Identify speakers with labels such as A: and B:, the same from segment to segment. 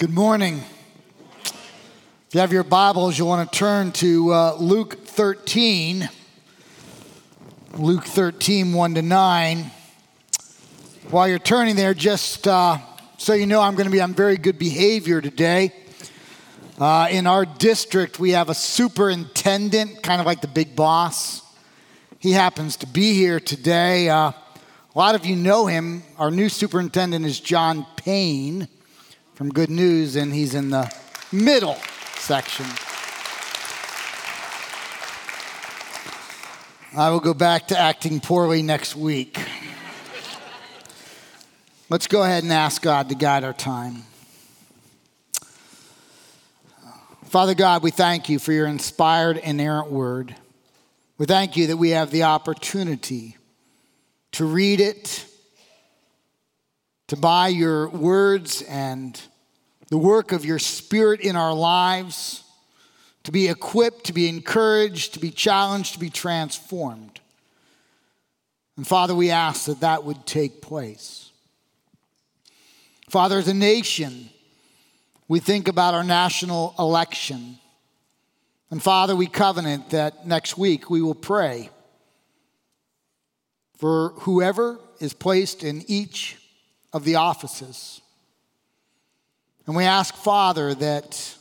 A: Good morning. If you have your Bibles, you'll want to turn to uh, Luke 13. Luke 13, 1 to 9. While you're turning there, just uh, so you know, I'm going to be on very good behavior today. Uh, in our district, we have a superintendent, kind of like the big boss. He happens to be here today. Uh, a lot of you know him. Our new superintendent is John Payne from Good News, and he's in the middle section. I will go back to acting poorly next week. Let's go ahead and ask God to guide our time. Father God, we thank you for your inspired, inerrant word. We thank you that we have the opportunity to read it, to buy your words and the work of your Spirit in our lives, to be equipped, to be encouraged, to be challenged, to be transformed. And Father, we ask that that would take place. Father, as a nation, we think about our national election. And Father, we covenant that next week we will pray for whoever is placed in each of the offices. And we ask, Father, that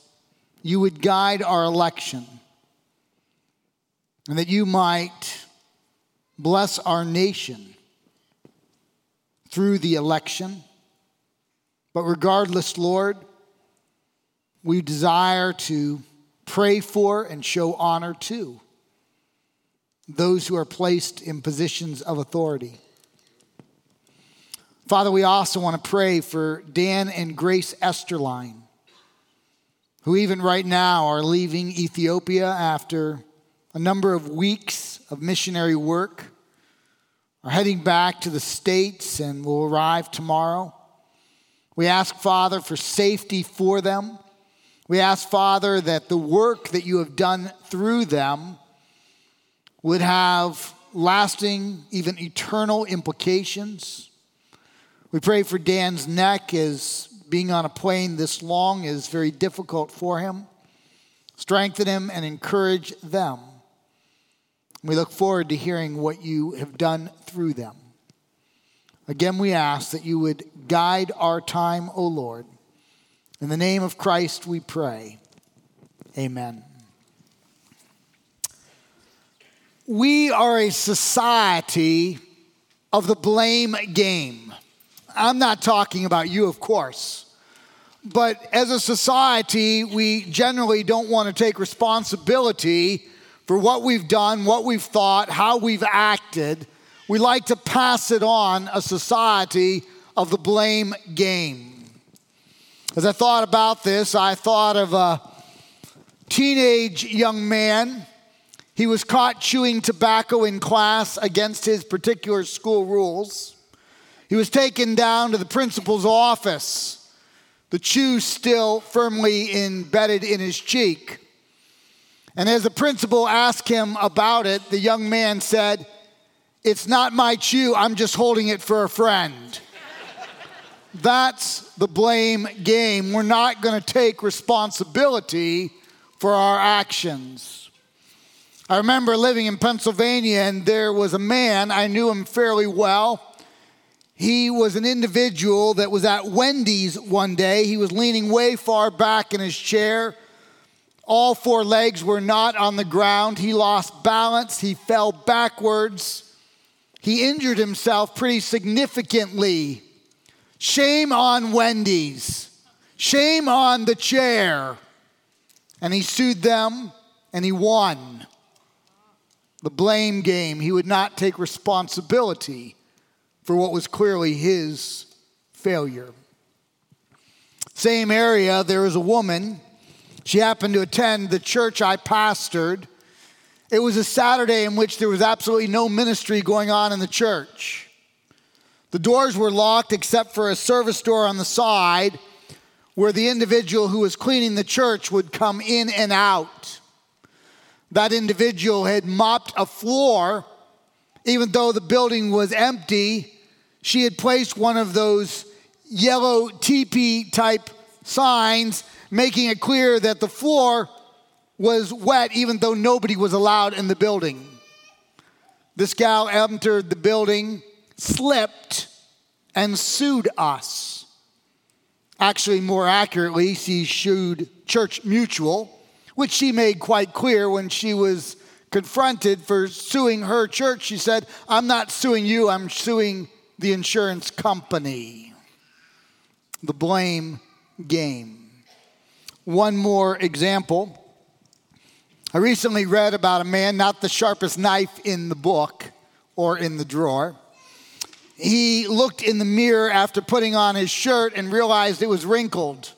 A: you would guide our election and that you might bless our nation through the election. But regardless, Lord, we desire to pray for and show honor to those who are placed in positions of authority. Father, we also want to pray for Dan and Grace Esterline, who even right now are leaving Ethiopia after a number of weeks of missionary work, are heading back to the States and will arrive tomorrow. We ask, Father, for safety for them. We ask, Father, that the work that you have done through them would have lasting, even eternal implications. We pray for Dan's neck as being on a plane this long is very difficult for him. Strengthen him and encourage them. We look forward to hearing what you have done through them. Again, we ask that you would guide our time, O Lord. In the name of Christ we pray. Amen. We are a society of the blame game. I'm not talking about you, of course. But as a society, we generally don't want to take responsibility for what we've done, what we've thought, how we've acted. We like to pass it on a society of the blame game. As I thought about this, I thought of a teenage young man. He was caught chewing tobacco in class against his particular school rules. He was taken down to the principal's office, the chew still firmly embedded in his cheek. And as the principal asked him about it, the young man said, It's not my chew, I'm just holding it for a friend. That's the blame game. We're not going to take responsibility for our actions. I remember living in Pennsylvania, and there was a man, I knew him fairly well. He was an individual that was at Wendy's one day. He was leaning way far back in his chair. All four legs were not on the ground. He lost balance. He fell backwards. He injured himself pretty significantly. Shame on Wendy's. Shame on the chair. And he sued them and he won. The blame game. He would not take responsibility for what was clearly his failure. Same area, there was a woman. She happened to attend the church I pastored. It was a Saturday in which there was absolutely no ministry going on in the church. The doors were locked except for a service door on the side where the individual who was cleaning the church would come in and out. That individual had mopped a floor, even though the building was empty, she had placed one of those yellow teepee type signs making it clear that the floor was wet even though nobody was allowed in the building. This gal entered the building, slipped, and sued us. Actually, more accurately, she sued Church Mutual, which she made quite clear when she was confronted for suing her church. She said, I'm not suing you, I'm suing the insurance company. The blame game. One more example. I recently read about a man, not the sharpest knife in the book or in the drawer. He looked in the mirror after putting on his shirt and realized it was wrinkled.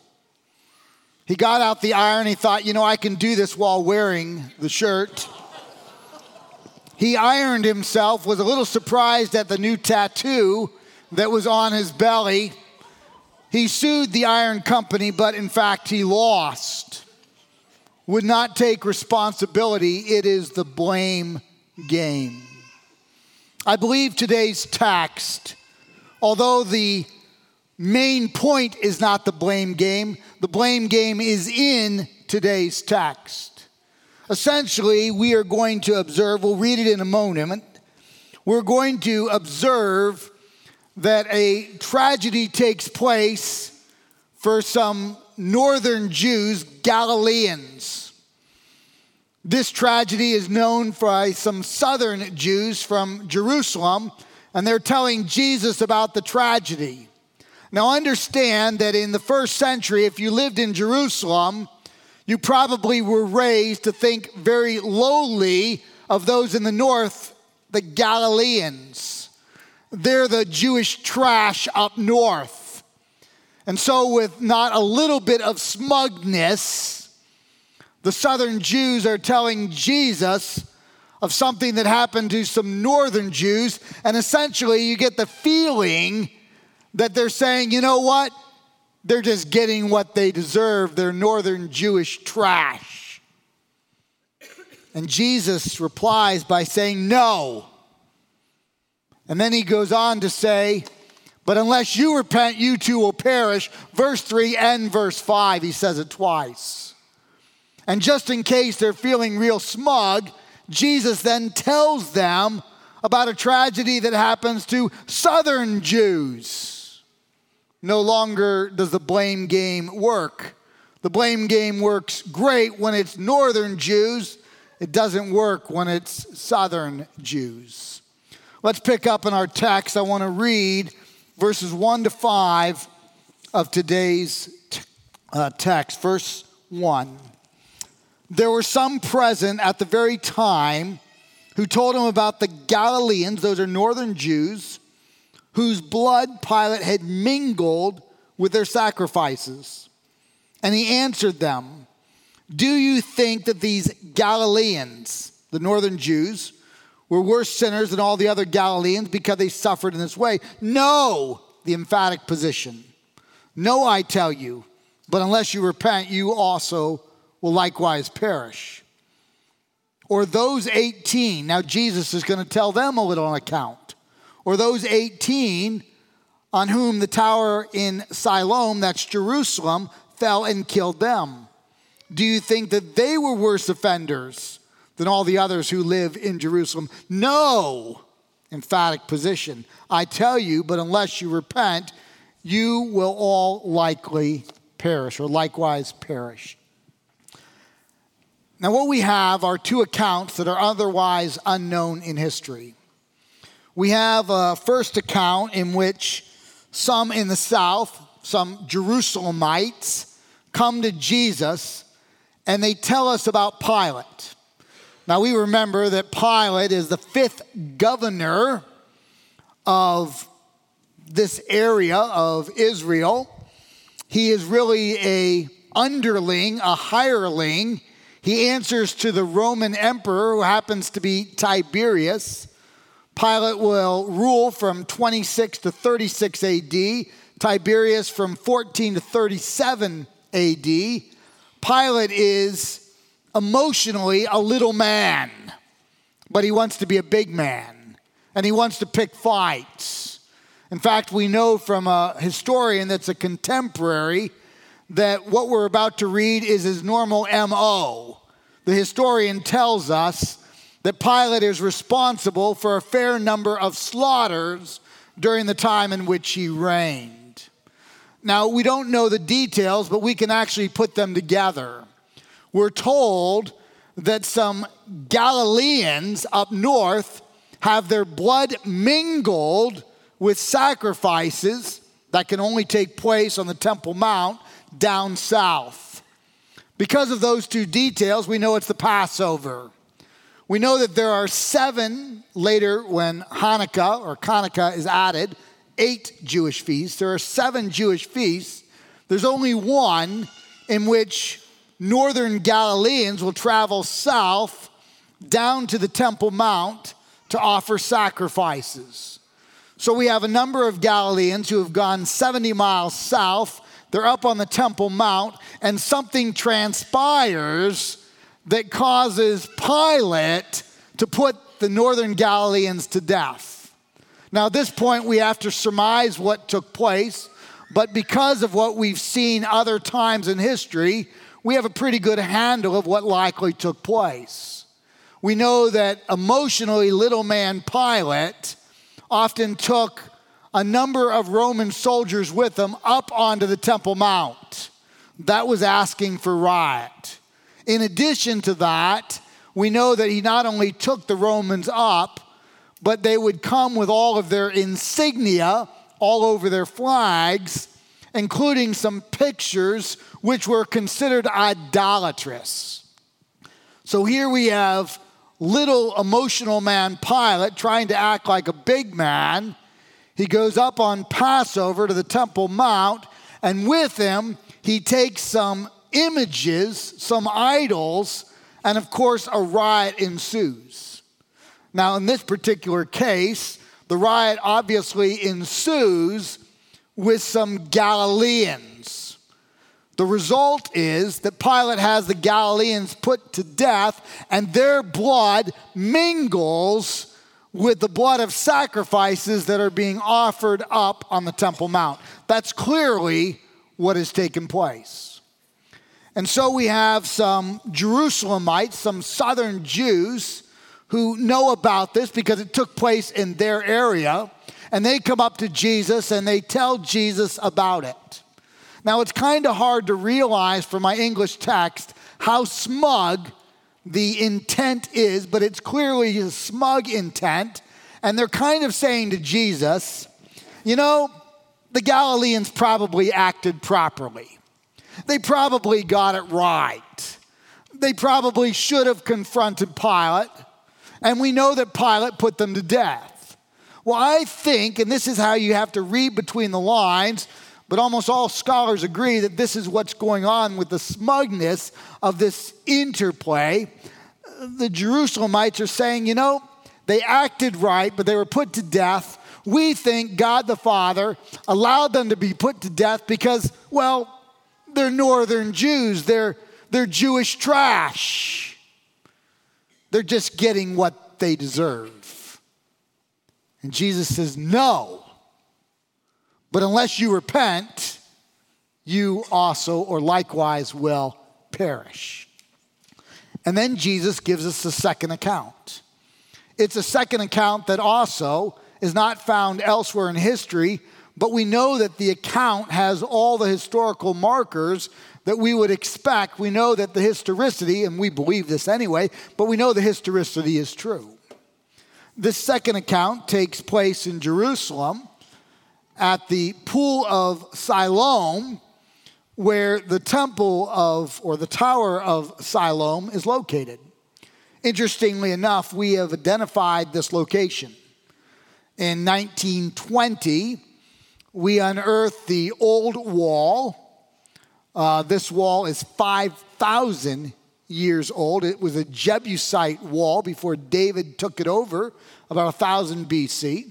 A: He got out the iron. He thought, you know, I can do this while wearing the shirt. He ironed himself, was a little surprised at the new tattoo that was on his belly. He sued the iron company, but in fact, he lost. Would not take responsibility. It is the blame game. I believe today's text, although the main point is not the blame game, the blame game is in today's text. Essentially, we are going to observe, we'll read it in a moment. We're going to observe that a tragedy takes place for some northern Jews, Galileans. This tragedy is known by some southern Jews from Jerusalem, and they're telling Jesus about the tragedy. Now, understand that in the first century, if you lived in Jerusalem, you probably were raised to think very lowly of those in the north, the Galileans. They're the Jewish trash up north. And so, with not a little bit of smugness, the southern Jews are telling Jesus of something that happened to some northern Jews. And essentially, you get the feeling that they're saying, you know what? They're just getting what they deserve. They're northern Jewish trash. And Jesus replies by saying, No. And then he goes on to say, But unless you repent, you too will perish. Verse 3 and verse 5, he says it twice. And just in case they're feeling real smug, Jesus then tells them about a tragedy that happens to southern Jews no longer does the blame game work. The blame game works great when it's northern Jews, it doesn't work when it's southern Jews. Let's pick up in our text. I want to read verses 1 to 5 of today's uh, text. Verse 1. There were some present at the very time who told him about the Galileans, those are northern Jews whose blood Pilate had mingled with their sacrifices. And he answered them, Do you think that these Galileans, the northern Jews, were worse sinners than all the other Galileans because they suffered in this way? No, the emphatic position. No, I tell you, but unless you repent, you also will likewise perish. Or those 18, now Jesus is going to tell them a little account or those 18 on whom the tower in Siloam, that's Jerusalem, fell and killed them? Do you think that they were worse offenders than all the others who live in Jerusalem? No, emphatic position. I tell you, but unless you repent, you will all likely perish, or likewise perish. Now, what we have are two accounts that are otherwise unknown in history. We have a first account in which some in the south, some Jerusalemites, come to Jesus and they tell us about Pilate. Now we remember that Pilate is the fifth governor of this area of Israel. He is really a underling, a hireling. He answers to the Roman emperor who happens to be Tiberius. Pilate will rule from 26 to 36 AD, Tiberius from 14 to 37 AD. Pilate is emotionally a little man, but he wants to be a big man and he wants to pick fights. In fact, we know from a historian that's a contemporary that what we're about to read is his normal MO. The historian tells us that Pilate is responsible for a fair number of slaughters during the time in which he reigned. Now, we don't know the details, but we can actually put them together. We're told that some Galileans up north have their blood mingled with sacrifices that can only take place on the Temple Mount down south. Because of those two details, we know it's the Passover. We know that there are seven later when Hanukkah or Hanukkah is added, eight Jewish feasts. There are seven Jewish feasts. There's only one in which northern Galileans will travel south down to the Temple Mount to offer sacrifices. So we have a number of Galileans who have gone 70 miles south. They're up on the Temple Mount, and something transpires that causes Pilate to put the northern Galileans to death. Now, at this point, we have to surmise what took place, but because of what we've seen other times in history, we have a pretty good handle of what likely took place. We know that emotionally, little man Pilate often took a number of Roman soldiers with him up onto the Temple Mount. That was asking for riot. In addition to that, we know that he not only took the Romans up, but they would come with all of their insignia all over their flags, including some pictures which were considered idolatrous. So here we have little emotional man Pilate trying to act like a big man. He goes up on Passover to the Temple Mount, and with him, he takes some images, some idols, and of course, a riot ensues. Now, in this particular case, the riot obviously ensues with some Galileans. The result is that Pilate has the Galileans put to death, and their blood mingles with the blood of sacrifices that are being offered up on the Temple Mount. That's clearly what has taken place. And so we have some Jerusalemites, some southern Jews who know about this because it took place in their area. And they come up to Jesus and they tell Jesus about it. Now, it's kind of hard to realize from my English text how smug the intent is, but it's clearly a smug intent. And they're kind of saying to Jesus, you know, the Galileans probably acted properly. They probably got it right. They probably should have confronted Pilate, and we know that Pilate put them to death. Well, I think, and this is how you have to read between the lines, but almost all scholars agree that this is what's going on with the smugness of this interplay. The Jerusalemites are saying, you know, they acted right, but they were put to death. We think God the Father allowed them to be put to death because, well, they're northern Jews, they're, they're Jewish trash. They're just getting what they deserve. And Jesus says, No. But unless you repent, you also or likewise will perish. And then Jesus gives us the second account. It's a second account that also is not found elsewhere in history, but we know that the account has all the historical markers that we would expect. We know that the historicity, and we believe this anyway, but we know the historicity is true. This second account takes place in Jerusalem at the pool of Siloam, where the temple of, or the tower of Siloam is located. Interestingly enough, we have identified this location. In 1920, we unearthed the old wall. Uh, this wall is 5,000 years old. It was a Jebusite wall before David took it over, about 1000 BC.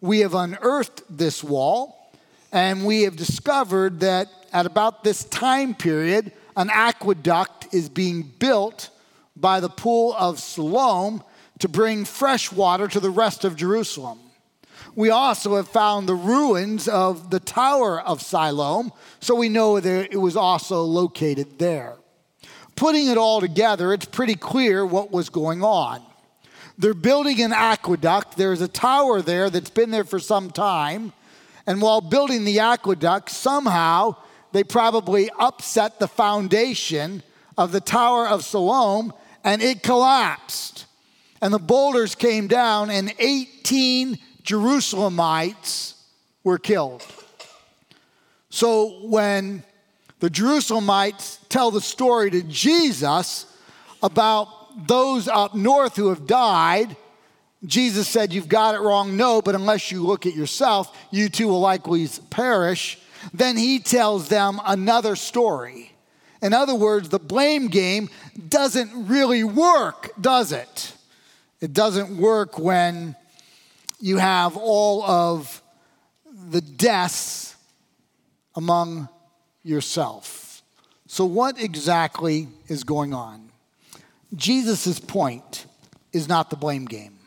A: We have unearthed this wall, and we have discovered that at about this time period, an aqueduct is being built by the pool of Siloam to bring fresh water to the rest of Jerusalem. We also have found the ruins of the Tower of Siloam, so we know that it was also located there. Putting it all together, it's pretty clear what was going on. They're building an aqueduct. There's a tower there that's been there for some time. And while building the aqueduct, somehow they probably upset the foundation of the Tower of Siloam and it collapsed. And the boulders came down, and 18 Jerusalemites were killed. So when the Jerusalemites tell the story to Jesus about those up north who have died, Jesus said, You've got it wrong. No, but unless you look at yourself, you too will likely perish. Then he tells them another story. In other words, the blame game doesn't really work, does it? It doesn't work when you have all of the deaths among yourself. So, what exactly is going on? Jesus' point is not the blame game.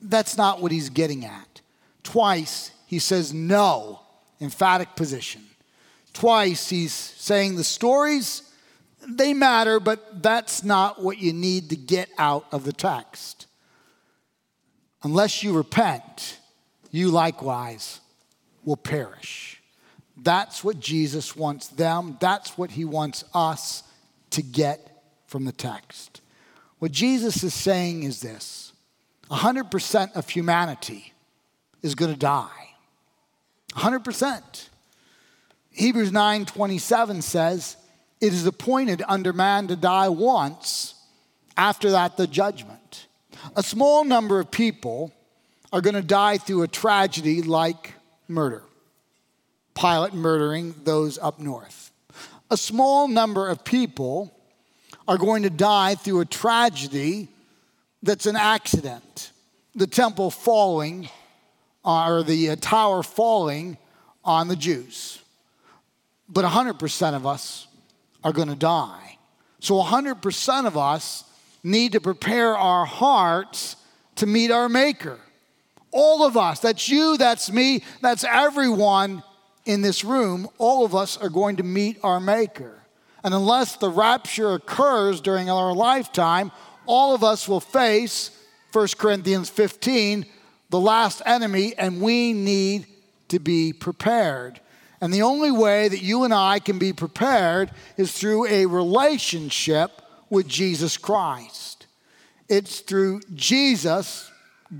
A: That's not what he's getting at. Twice he says no, emphatic position. Twice he's saying the stories, they matter, but that's not what you need to get out of the text. Unless you repent, you likewise will perish. That's what Jesus wants them, that's what he wants us to get from the text. What Jesus is saying is this 100% of humanity is going to die. 100%. Hebrews 9:27 says, "It is appointed under man to die once, after that the judgment." A small number of people are going to die through a tragedy like murder. Pilate murdering those up north. A small number of people are going to die through a tragedy that's an accident. The temple falling, uh, or the uh, tower falling on the Jews. But 100% of us are going to die. So 100% of us need to prepare our hearts to meet our Maker. All of us, that's you, that's me, that's everyone in this room, all of us are going to meet our Maker. And unless the rapture occurs during our lifetime, all of us will face 1 Corinthians 15, the last enemy, and we need to be prepared. And the only way that you and I can be prepared is through a relationship with Jesus Christ. It's through Jesus,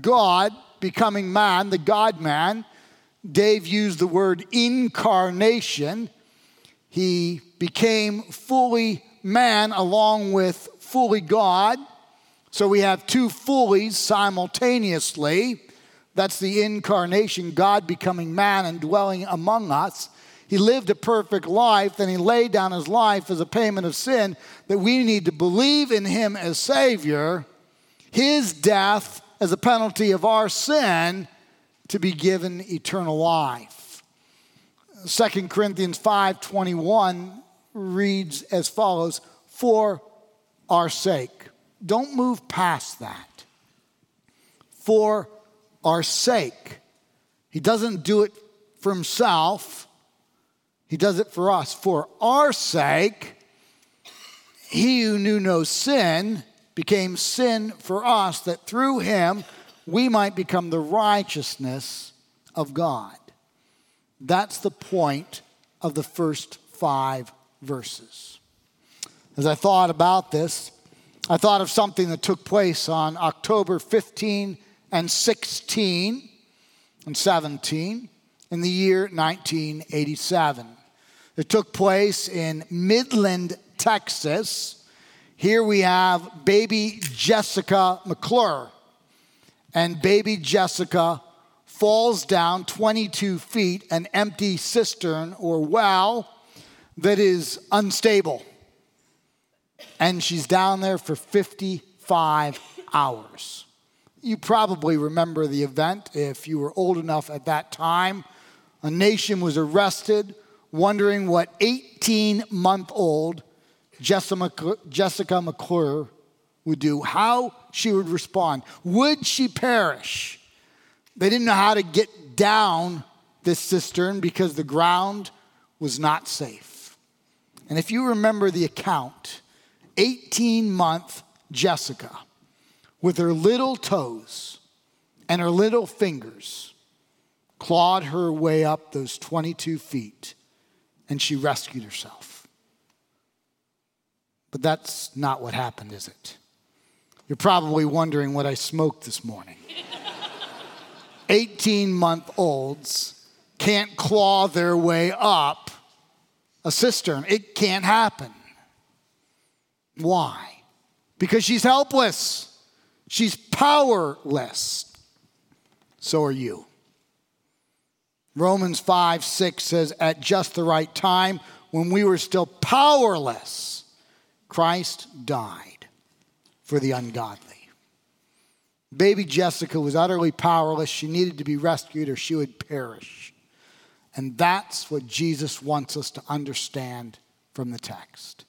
A: God, becoming man, the God man. Dave used the word incarnation. He became fully man along with fully God. So we have two fullies simultaneously. That's the incarnation, God becoming man and dwelling among us. He lived a perfect life, then he laid down his life as a payment of sin, that we need to believe in him as Savior, his death as a penalty of our sin, to be given eternal life. 2 Corinthians 5:21 reads as follows, "For our sake." Don't move past that. For our sake. He doesn't do it for himself. He does it for us. For our sake, he who knew no sin became sin for us, that through him we might become the righteousness of God. That's the point of the first five verses. As I thought about this, I thought of something that took place on October 15 and 16 and 17 in the year 1987. It took place in Midland, Texas. Here we have baby Jessica McClure. And baby Jessica falls down 22 feet, an empty cistern or well that is unstable. And she's down there for 55 hours. You probably remember the event if you were old enough at that time. A nation was arrested wondering what 18 month old Jessica McClure would do, how she would respond. Would she perish? They didn't know how to get down this cistern because the ground was not safe. And if you remember the account, 18 month Jessica, with her little toes and her little fingers, clawed her way up those 22 feet and she rescued herself. But that's not what happened, is it? You're probably wondering what I smoked this morning. 18 month olds can't claw their way up a cistern. It can't happen. Why? Because she's helpless, she's powerless. So are you. Romans 5 6 says, At just the right time, when we were still powerless, Christ died for the ungodly. Baby Jessica was utterly powerless. She needed to be rescued or she would perish. And that's what Jesus wants us to understand from the text.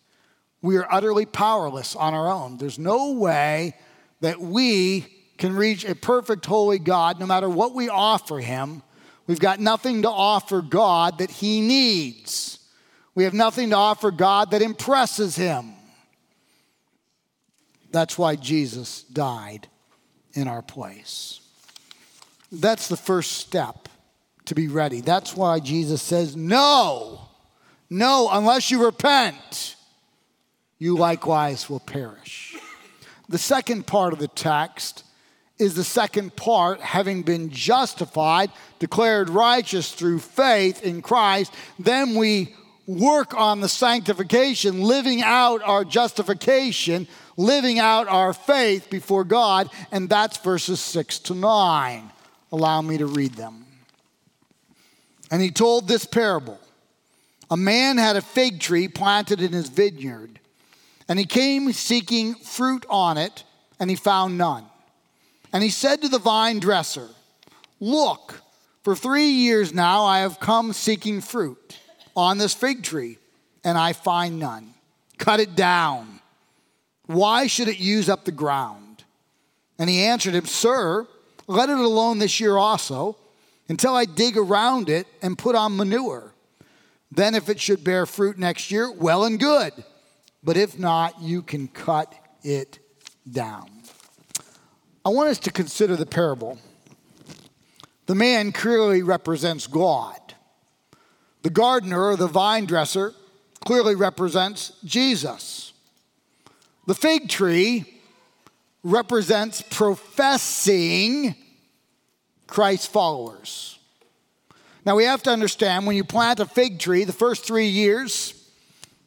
A: We are utterly powerless on our own. There's no way that we can reach a perfect, holy God no matter what we offer Him. We've got nothing to offer God that He needs. We have nothing to offer God that impresses Him. That's why Jesus died in our place. That's the first step to be ready. That's why Jesus says, No, no, unless you repent, you likewise will perish. The second part of the text is the second part, having been justified, declared righteous through faith in Christ, then we work on the sanctification, living out our justification, living out our faith before God, and that's verses 6 to 9. Allow me to read them. And he told this parable A man had a fig tree planted in his vineyard, and he came seeking fruit on it, and he found none. And he said to the vine dresser, Look, for three years now I have come seeking fruit on this fig tree, and I find none. Cut it down. Why should it use up the ground? And he answered him, Sir, let it alone this year also, until I dig around it and put on manure. Then, if it should bear fruit next year, well and good. But if not, you can cut it down. I want us to consider the parable. The man clearly represents God. The gardener or the vine dresser clearly represents Jesus. The fig tree represents professing Christ's followers. Now we have to understand when you plant a fig tree, the first three years,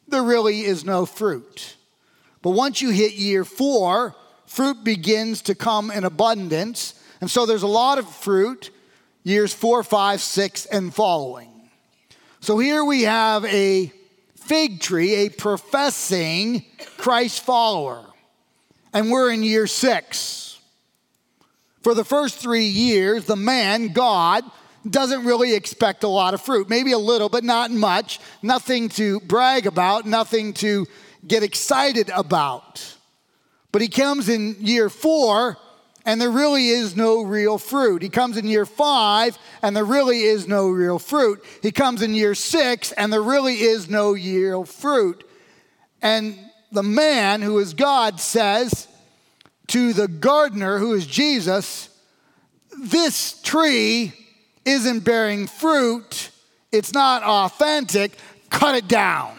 A: there really is no fruit. But once you hit year four, fruit begins to come in abundance. And so there's a lot of fruit years four, five, six, and following. So here we have a fig tree, a professing Christ follower. And we're in year six. For the first three years, the man, God, doesn't really expect a lot of fruit. Maybe a little, but not much. Nothing to brag about, nothing to get excited about. But he comes in year four, and there really is no real fruit. He comes in year five, and there really is no real fruit. He comes in year six, and there really is no real fruit. And the man who is God says to the gardener, who is Jesus, This tree isn't bearing fruit, it's not authentic, cut it down.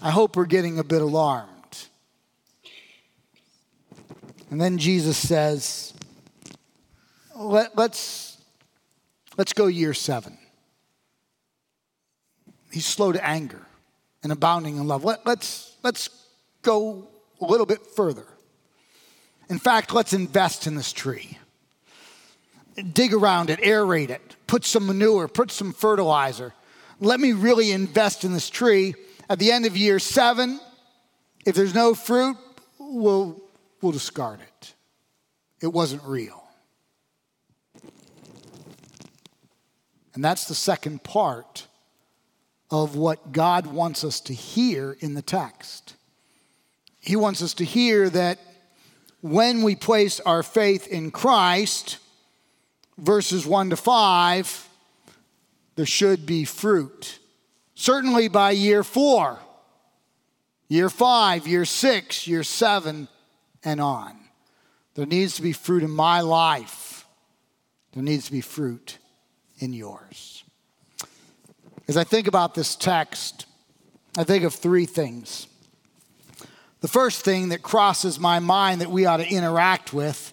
A: I hope we're getting a bit alarmed. And then Jesus says, Let, let's, let's go year seven. He's slow to anger and abounding in love. Let, let's, let's go a little bit further. In fact, let's invest in this tree. Dig around it, aerate it, put some manure, put some fertilizer. Let me really invest in this tree. At the end of year seven, if there's no fruit, we'll we'll discard it. It wasn't real. And that's the second part of what God wants us to hear in the text. He wants us to hear that when we place our faith in Christ, verses 1 to 5, there should be fruit. Certainly by year four, year five, year six, year seven, and on. There needs to be fruit in my life. There needs to be fruit in yours. As I think about this text, I think of three things. The first thing that crosses my mind that we ought to interact with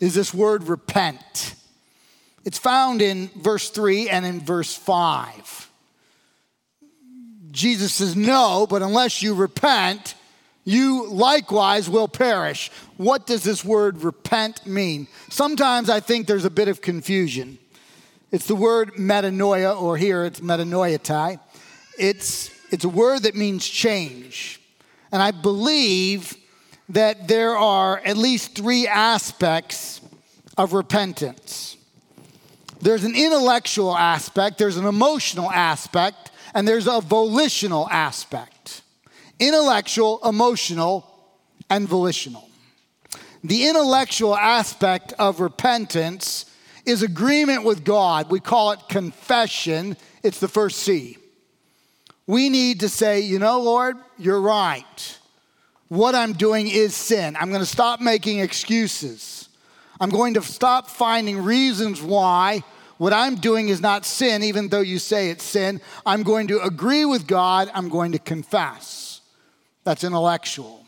A: is this word repent. It's found in verse 3 and in verse 5. Jesus says, No, but unless you repent, you likewise will perish. What does this word repent mean? Sometimes I think there's a bit of confusion. It's the word metanoia, or here it's metanoiatai. It's, it's a word that means change. And I believe that there are at least three aspects of repentance there's an intellectual aspect, there's an emotional aspect, and there's a volitional aspect. Intellectual, emotional, and volitional. The intellectual aspect of repentance is agreement with God. We call it confession, it's the first C. We need to say, you know, Lord, you're right. What I'm doing is sin. I'm going to stop making excuses. I'm going to stop finding reasons why what I'm doing is not sin, even though you say it's sin. I'm going to agree with God. I'm going to confess. That's intellectual.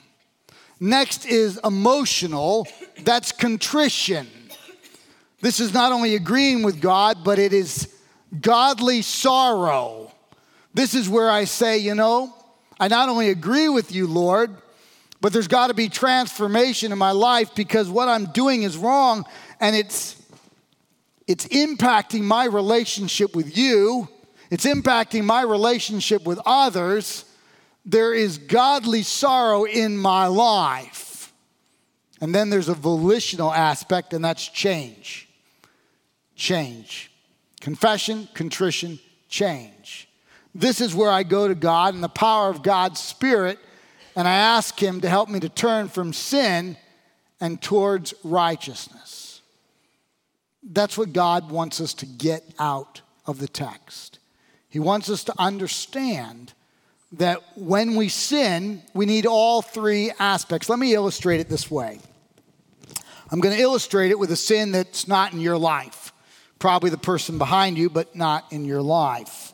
A: Next is emotional. That's contrition. This is not only agreeing with God, but it is godly sorrow. This is where I say, you know, I not only agree with you, Lord, but there's got to be transformation in my life because what I'm doing is wrong and it's it's impacting my relationship with you, it's impacting my relationship with others. There is godly sorrow in my life. And then there's a volitional aspect, and that's change. Change. Confession, contrition, change. This is where I go to God and the power of God's Spirit, and I ask Him to help me to turn from sin and towards righteousness. That's what God wants us to get out of the text. He wants us to understand that when we sin, we need all three aspects. Let me illustrate it this way. I'm going to illustrate it with a sin that's not in your life. Probably the person behind you, but not in your life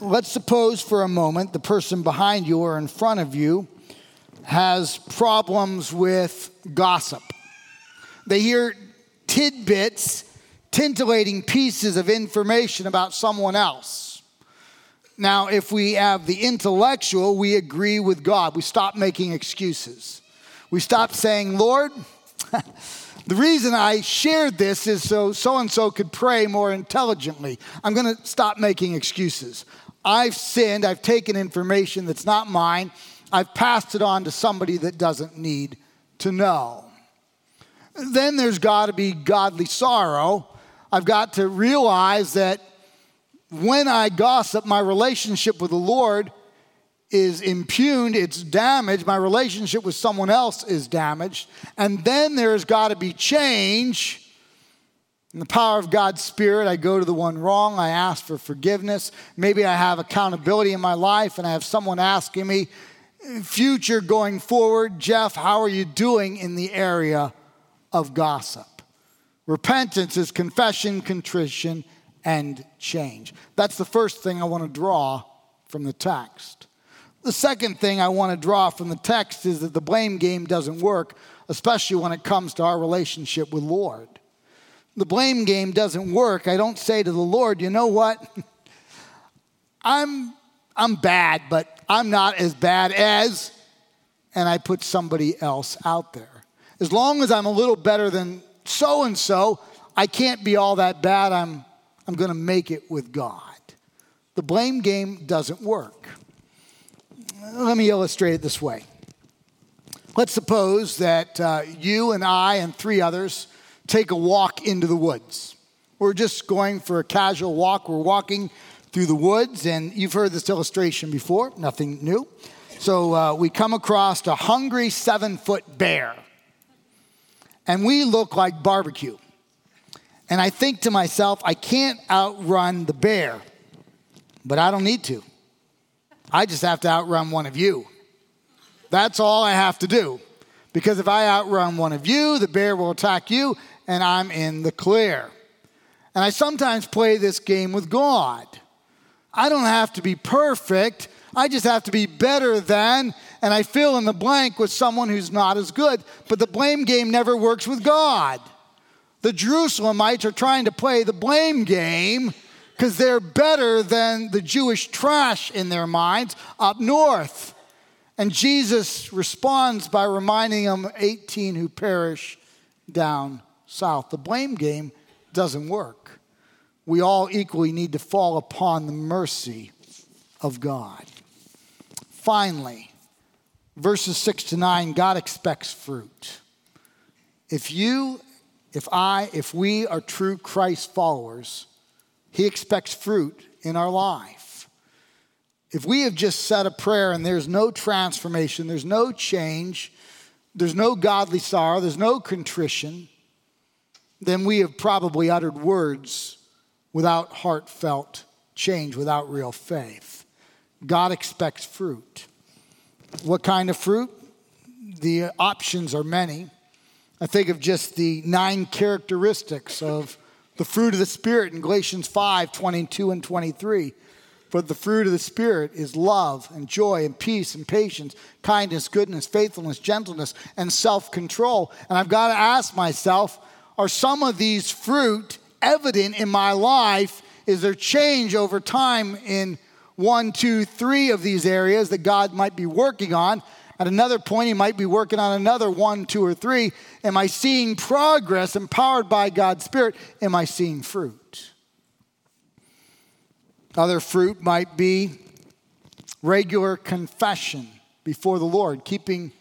A: let's suppose for a moment the person behind you or in front of you has problems with gossip. They hear tidbits, tintillating pieces of information about someone else. Now, if we have the intellectual, we agree with God. We stop making excuses. We stop saying, Lord, the reason I shared this is so so and so could pray more intelligently. I'm going to stop making excuses. I've sinned, I've taken information that's not mine, I've passed it on to somebody that doesn't need to know. Then there's got to be godly sorrow. I've got to realize that when I gossip, my relationship with the Lord is impugned, it's damaged, my relationship with someone else is damaged. And then there's got to be change in the power of God's Spirit, I go to the one wrong. I ask for forgiveness. Maybe I have accountability in my life and I have someone asking me, future going forward, Jeff, how are you doing in the area of gossip? Repentance is confession, contrition, and change. That's the first thing I want to draw from the text. The second thing I want to draw from the text is that the blame game doesn't work, especially when it comes to our relationship with Lord the blame game doesn't work, I don't say to the Lord, you know what? I'm, I'm bad, but I'm not as bad as, and I put somebody else out there. As long as I'm a little better than so and so, I can't be all that bad. I'm, I'm going to make it with God. The blame game doesn't work. Let me illustrate it this way. Let's suppose that uh, you and I and three others take a walk into the woods. We're just going for a casual walk. We're walking through the woods, and you've heard this illustration before, nothing new. So uh, we come across a hungry seven foot bear. and we look like barbecue. And I think to myself, I can't outrun the bear, but I don't need to. I just have to outrun one of you. That's all I have to do. Because if I outrun one of you, the bear will attack you, and I'm in the clear. And I sometimes play this game with God. I don't have to be perfect, I just have to be better than, and I fill in the blank with someone who's not as good. But the blame game never works with God. The Jerusalemites are trying to play the blame game because they're better than the Jewish trash in their minds up north. And Jesus responds by reminding them 18 who perish down south. The blame game doesn't work. We all equally need to fall upon the mercy of God. Finally, verses 6 to 9, God expects fruit. If you, if I, if we are true Christ followers, He expects fruit in our life. If we have just said a prayer and there's no transformation, there's no change, there's no godly sorrow, there's no contrition, then we have probably uttered words without heartfelt change, without real faith. God expects fruit. What kind of fruit? The options are many. I think of just the nine characteristics of the fruit of the Spirit in Galatians 5 22 and 23. For the fruit of the Spirit is love and joy and peace and patience, kindness, goodness, faithfulness, gentleness, and self control. And I've got to ask myself are some of these fruit evident in my life? Is there change over time in one, two, three of these areas that God might be working on? At another point, He might be working on another one, two, or three. Am I seeing progress empowered by God's Spirit? Am I seeing fruit? Other fruit might be regular confession before the Lord, keeping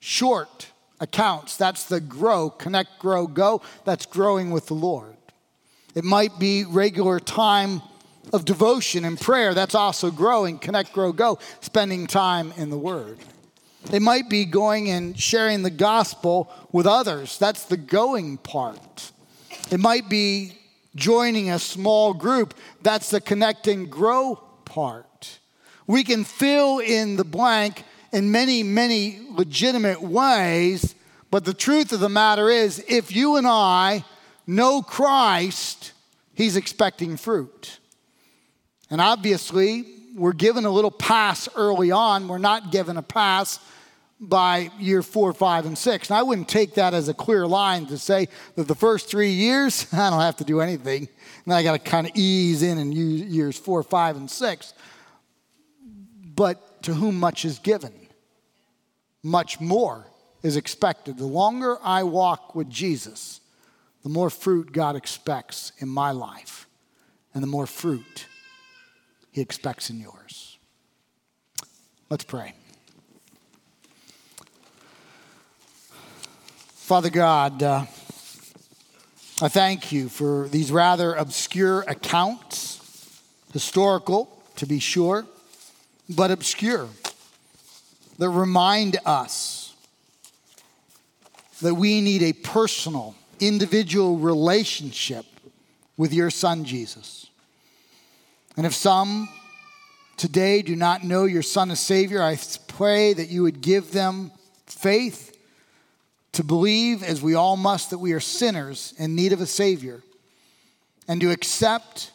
A: short accounts. That's the grow, connect, grow, go. That's growing with the Lord. It might be regular time of devotion and prayer. That's also growing, connect, grow, go, spending time in the Word. It might be going and sharing the gospel with others. That's the going part. It might be joining a small group. That's the connect and grow part. We can fill in the blank in many, many legitimate ways, but the truth of the matter is if you and I know Christ, He's expecting fruit. And obviously, we're given a little pass early on. We're not given a pass by year four, five, and six. And I wouldn't take that as a clear line to say that the first three years, I don't have to do anything. And I got to kind of ease in in years four, five, and six. But to whom much is given, much more is expected. The longer I walk with Jesus, the more fruit God expects in my life, and the more fruit He expects in yours. Let's pray. Father God, uh, I thank you for these rather obscure accounts, historical to be sure, but obscure, that remind us that we need a personal, individual relationship with your Son, Jesus. And if some today do not know your Son as Savior, I pray that you would give them faith to believe, as we all must, that we are sinners in need of a Savior, and to accept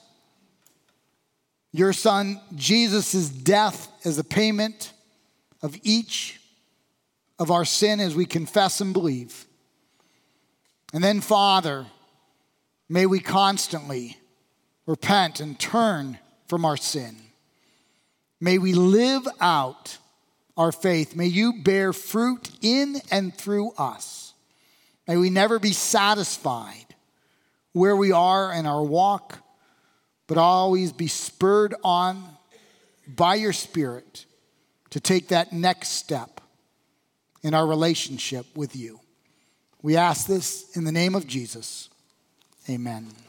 A: your Son Jesus' death as a payment of each of our sin as we confess and believe. And then, Father, may we constantly repent and turn from our sin. May we live out our faith. May you bear fruit in and through us. May we never be satisfied where we are in our walk, but always be spurred on by your Spirit to take that next step in our relationship with you. We ask this in the name of Jesus. Amen.